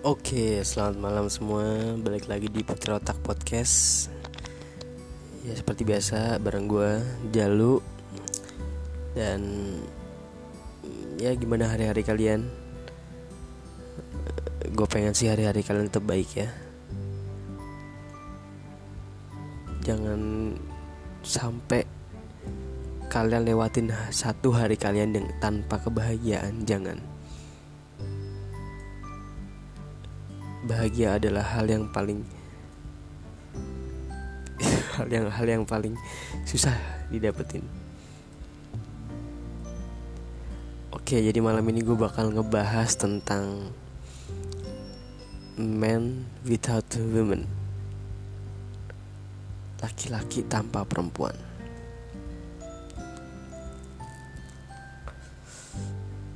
Oke, selamat malam semua. Balik lagi di Putra Otak Podcast. Ya seperti biasa bareng gue Jalu dan ya gimana hari-hari kalian? Gue pengen sih hari-hari kalian tetap baik ya. Jangan sampai kalian lewatin satu hari kalian tanpa kebahagiaan, jangan. Bahagia adalah hal yang paling hal yang hal yang paling susah didapetin. Oke, jadi malam ini gue bakal ngebahas tentang man without women. Laki-laki tanpa perempuan.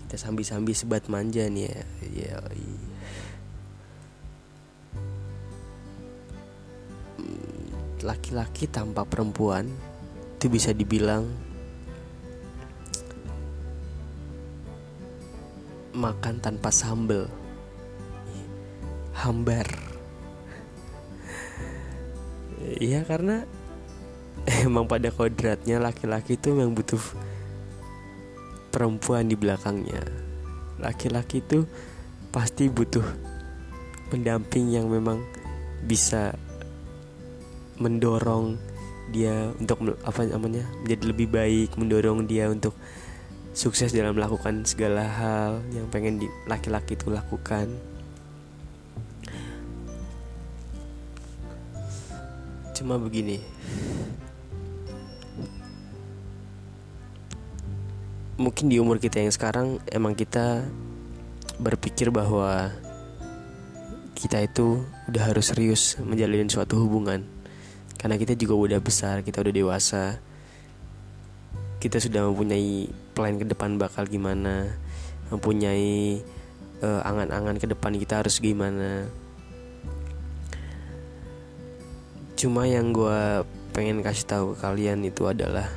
Kita sambi-sambi sebat manja nih ya. Ya, laki-laki tanpa perempuan itu bisa dibilang makan tanpa sambel. Hambar. Iya karena emang pada kodratnya laki-laki itu memang butuh perempuan di belakangnya. Laki-laki itu pasti butuh pendamping yang memang bisa mendorong dia untuk apa namanya menjadi lebih baik mendorong dia untuk sukses dalam melakukan segala hal yang pengen di laki-laki itu lakukan. Cuma begini. Mungkin di umur kita yang sekarang emang kita berpikir bahwa kita itu udah harus serius menjalin suatu hubungan karena kita juga udah besar kita udah dewasa. Kita sudah mempunyai plan ke depan bakal gimana mempunyai uh, angan-angan ke depan kita harus gimana. Cuma yang gue pengen kasih tahu ke kalian itu adalah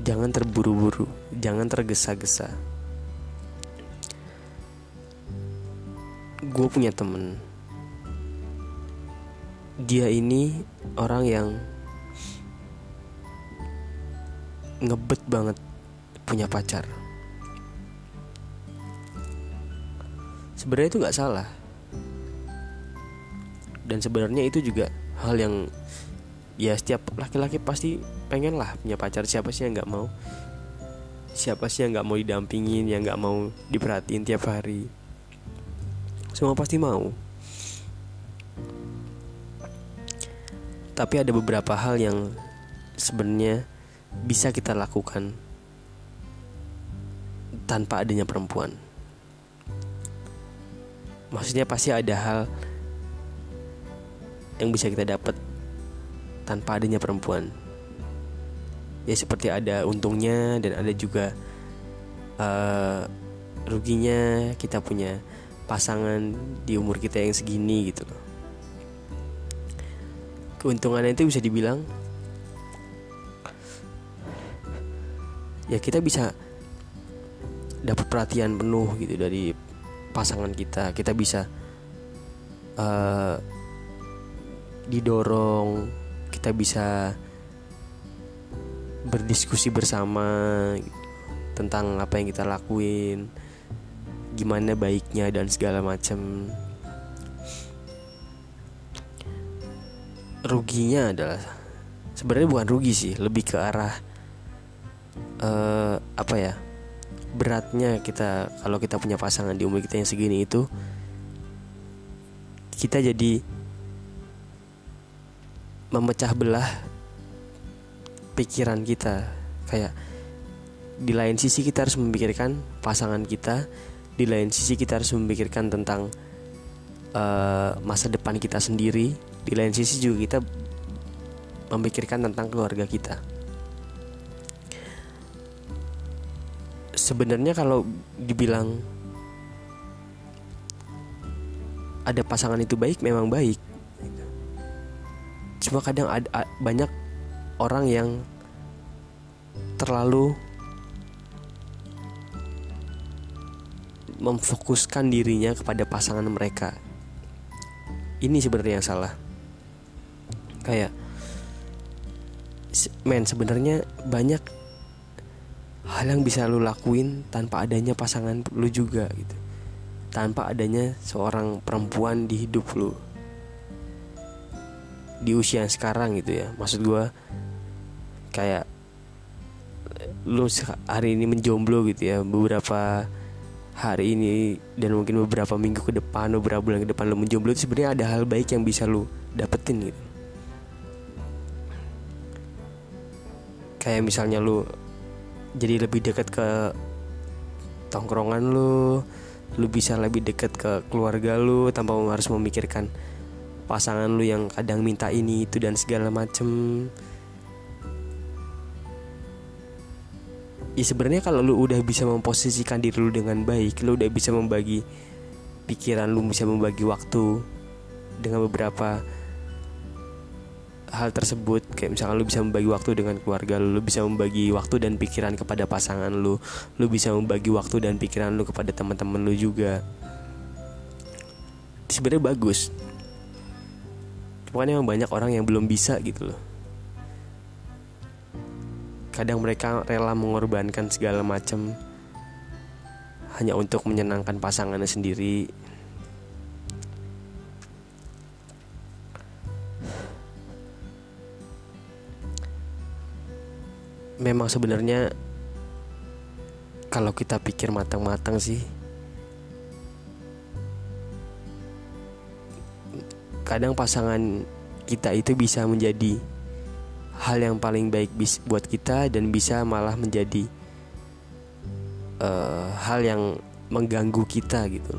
jangan terburu-buru jangan tergesa-gesa. Gue punya temen dia ini orang yang ngebet banget punya pacar. Sebenarnya itu nggak salah. Dan sebenarnya itu juga hal yang ya setiap laki-laki pasti pengen lah punya pacar. Siapa sih yang nggak mau? Siapa sih yang nggak mau didampingin, yang nggak mau diperhatiin tiap hari? Semua pasti mau. Tapi ada beberapa hal yang sebenarnya bisa kita lakukan tanpa adanya perempuan. Maksudnya pasti ada hal yang bisa kita dapat tanpa adanya perempuan. Ya seperti ada untungnya dan ada juga uh, ruginya kita punya pasangan di umur kita yang segini gitu loh keuntungannya itu bisa dibilang ya kita bisa dapat perhatian penuh gitu dari pasangan kita. Kita bisa uh, didorong kita bisa berdiskusi bersama tentang apa yang kita lakuin gimana baiknya dan segala macam ruginya adalah sebenarnya bukan rugi sih lebih ke arah uh, apa ya beratnya kita kalau kita punya pasangan di umur kita yang segini itu kita jadi memecah belah pikiran kita. Kayak di lain sisi kita harus memikirkan pasangan kita di lain sisi kita harus memikirkan tentang uh, masa depan kita sendiri di lain sisi juga kita memikirkan tentang keluarga kita. Sebenarnya kalau dibilang ada pasangan itu baik memang baik. Cuma kadang ada banyak orang yang terlalu memfokuskan dirinya kepada pasangan mereka. Ini sebenarnya yang salah kayak men sebenarnya banyak hal yang bisa lu lakuin tanpa adanya pasangan lu juga gitu. Tanpa adanya seorang perempuan di hidup lu. Di usia yang sekarang gitu ya. Maksud gue kayak lu hari ini menjomblo gitu ya beberapa hari ini dan mungkin beberapa minggu ke depan beberapa bulan ke depan lu menjomblo itu sebenarnya ada hal baik yang bisa lu dapetin gitu kayak misalnya lu jadi lebih dekat ke tongkrongan lu lu bisa lebih dekat ke keluarga lu tanpa harus memikirkan pasangan lu yang kadang minta ini itu dan segala macem. Ya sebenarnya kalau lu udah bisa memposisikan diri lu dengan baik lu udah bisa membagi pikiran lu bisa membagi waktu dengan beberapa hal tersebut. Kayak misalkan lu bisa membagi waktu dengan keluarga lu lu bisa membagi waktu dan pikiran kepada pasangan lu lu bisa membagi waktu dan pikiran lu kepada teman-teman lu juga. Sebenarnya bagus. Cuma emang banyak orang yang belum bisa gitu loh. Kadang mereka rela mengorbankan segala macam hanya untuk menyenangkan pasangannya sendiri memang sebenarnya kalau kita pikir matang-matang sih kadang pasangan kita itu bisa menjadi hal yang paling baik bis buat kita dan bisa malah menjadi uh, hal yang mengganggu kita gitu.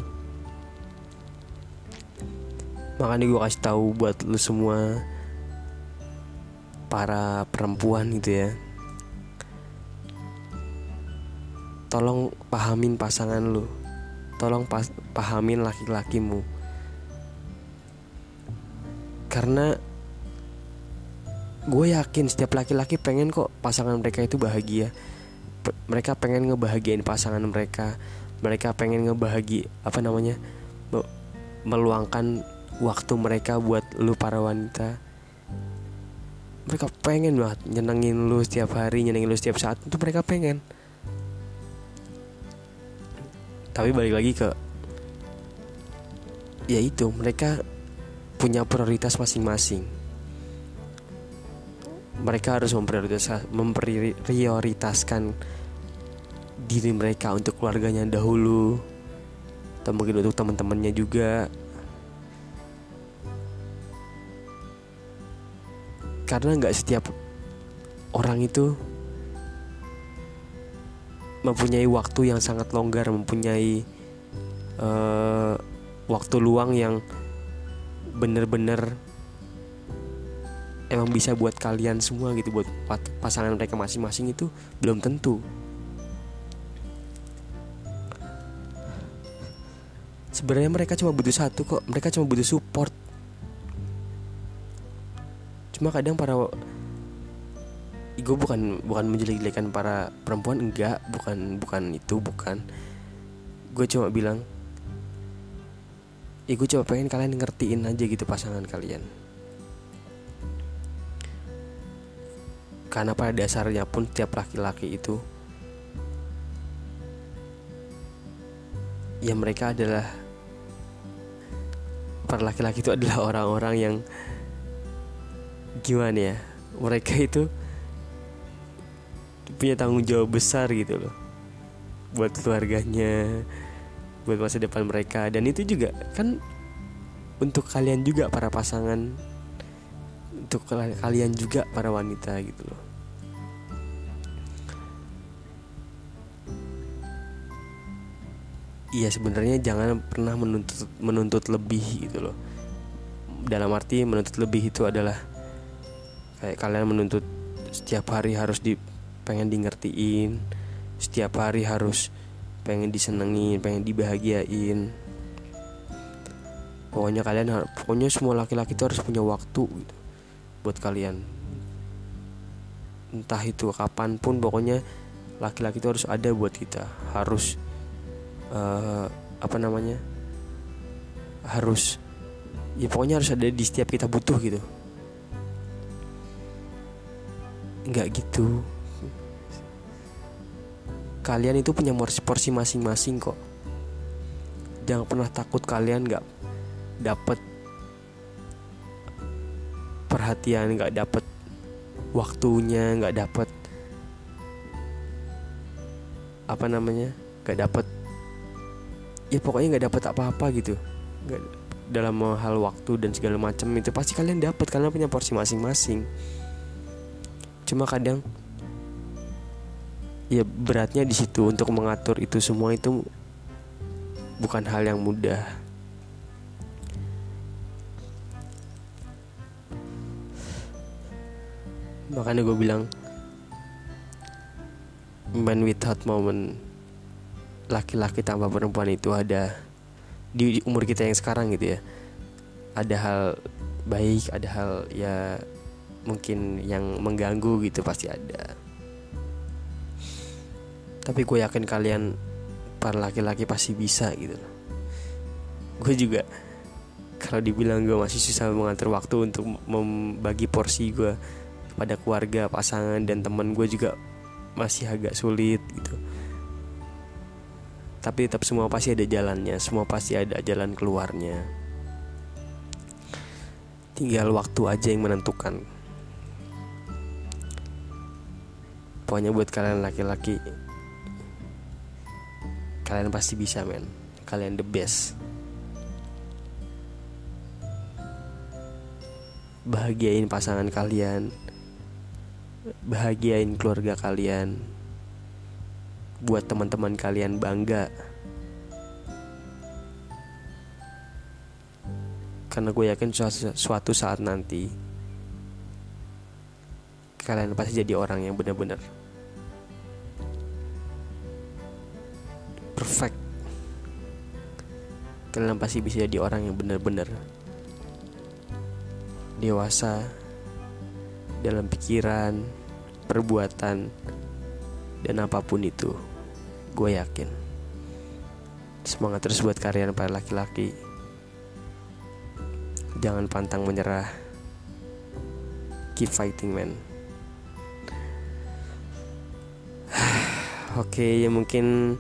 Makanya gue kasih tahu buat lu semua para perempuan gitu ya tolong pahamin pasangan lu. Tolong pas pahamin laki-lakimu. Karena gue yakin setiap laki-laki pengen kok pasangan mereka itu bahagia. P mereka pengen ngebahagiain pasangan mereka. Mereka pengen ngebahagi apa namanya meluangkan waktu mereka buat lu para wanita. Mereka pengen banget nyenengin lu setiap hari nyenengin lu setiap saat. Itu mereka pengen tapi balik lagi ke ya itu mereka punya prioritas masing-masing. Mereka harus memprioritaskan diri mereka untuk keluarganya dahulu atau mungkin untuk teman-temannya juga. Karena nggak setiap orang itu mempunyai waktu yang sangat longgar mempunyai uh, waktu luang yang benar-benar emang bisa buat kalian semua gitu buat pasangan mereka masing-masing itu belum tentu. Sebenarnya mereka cuma butuh satu kok mereka cuma butuh support. Cuma kadang para gue bukan bukan menjelek-jelekan para perempuan enggak. Bukan bukan itu bukan. Gue cuma bilang ya gue cuma pengen kalian ngertiin aja gitu pasangan kalian. Karena pada dasarnya pun tiap laki-laki itu ya mereka adalah para laki-laki itu adalah orang-orang yang gimana ya mereka itu punya tanggung jawab besar gitu loh. Buat keluarganya buat masa depan mereka. Dan itu juga kan untuk kalian juga para pasangan. Untuk kalian juga para wanita gitu loh. Iya sebenarnya jangan pernah menuntut menuntut lebih gitu loh. Dalam arti menuntut lebih itu adalah kayak kalian menuntut setiap hari harus di pengen di ngertiin setiap hari harus pengen disenengin pengen dibahagiain. Pokoknya kalian pokoknya semua laki-laki itu harus punya waktu gitu buat kalian. Entah itu kapan pun pokoknya laki-laki itu harus ada buat kita. Harus uh, apa namanya? Harus ya pokoknya harus ada di setiap kita butuh gitu. Nggak gitu kalian itu punya porsi masing-masing kok. Jangan pernah takut kalian nggak dapet perhatian nggak dapet waktunya nggak dapet apa namanya nggak dapet ya pokoknya nggak dapet apa-apa gitu. Nggak dalam hal waktu dan segala macam itu pasti kalian dapat karena punya porsi masing-masing. Cuma kadang ya beratnya di situ untuk mengatur itu semua itu bukan hal yang mudah. Makanya gue bilang man without moment laki-laki tanpa perempuan itu ada di umur kita yang sekarang gitu ya ada hal baik ada hal ya mungkin yang mengganggu gitu pasti ada tapi gue yakin kalian para laki-laki pasti bisa gitu. Gue juga kalau dibilang gue masih susah mengatur waktu untuk membagi porsi gue pada keluarga pasangan dan teman gue juga masih agak sulit gitu. Tapi tetap semua pasti ada jalannya semua pasti ada jalan keluarnya. Tinggal waktu aja yang menentukan. Pokoknya buat kalian laki-laki kalian pasti bisa men. Kalian the best. Bahagiain pasangan kalian. Bahagiain keluarga kalian. Buat teman-teman kalian bangga. Karena gue yakin suatu saat nanti kalian pasti jadi orang yang benar-benar perfect kalian pasti bisa jadi orang yang benar-benar dewasa dalam pikiran, perbuatan, dan apa pun itu. Gue yakin. Semangat terus buat kalian para laki-laki. Jangan pantang menyerah. Keep fighting, man. Oke, okay, ya mungkin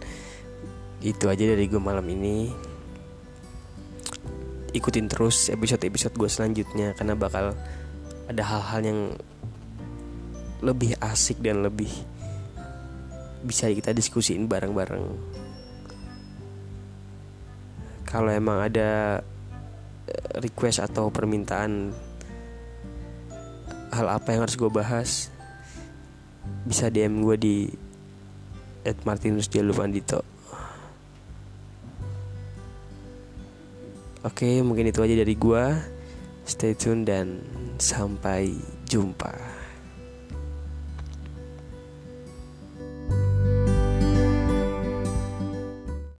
itu aja dari gue malam ini ikutin terus episode-episode gue selanjutnya karena bakal ada hal-hal yang lebih asik dan lebih bisa kita diskusiin bareng-bareng. Kalau emang ada eh, request atau permintaan hal apa yang harus gue bahas, bisa DM gue di Martinus Jalupandito. Oke, mungkin itu aja dari gue. Stay tune dan sampai jumpa.